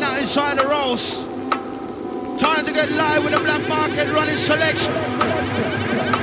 man out inside the roast. Time to get live with the black market running selection.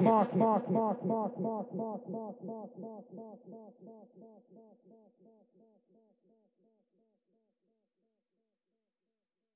market.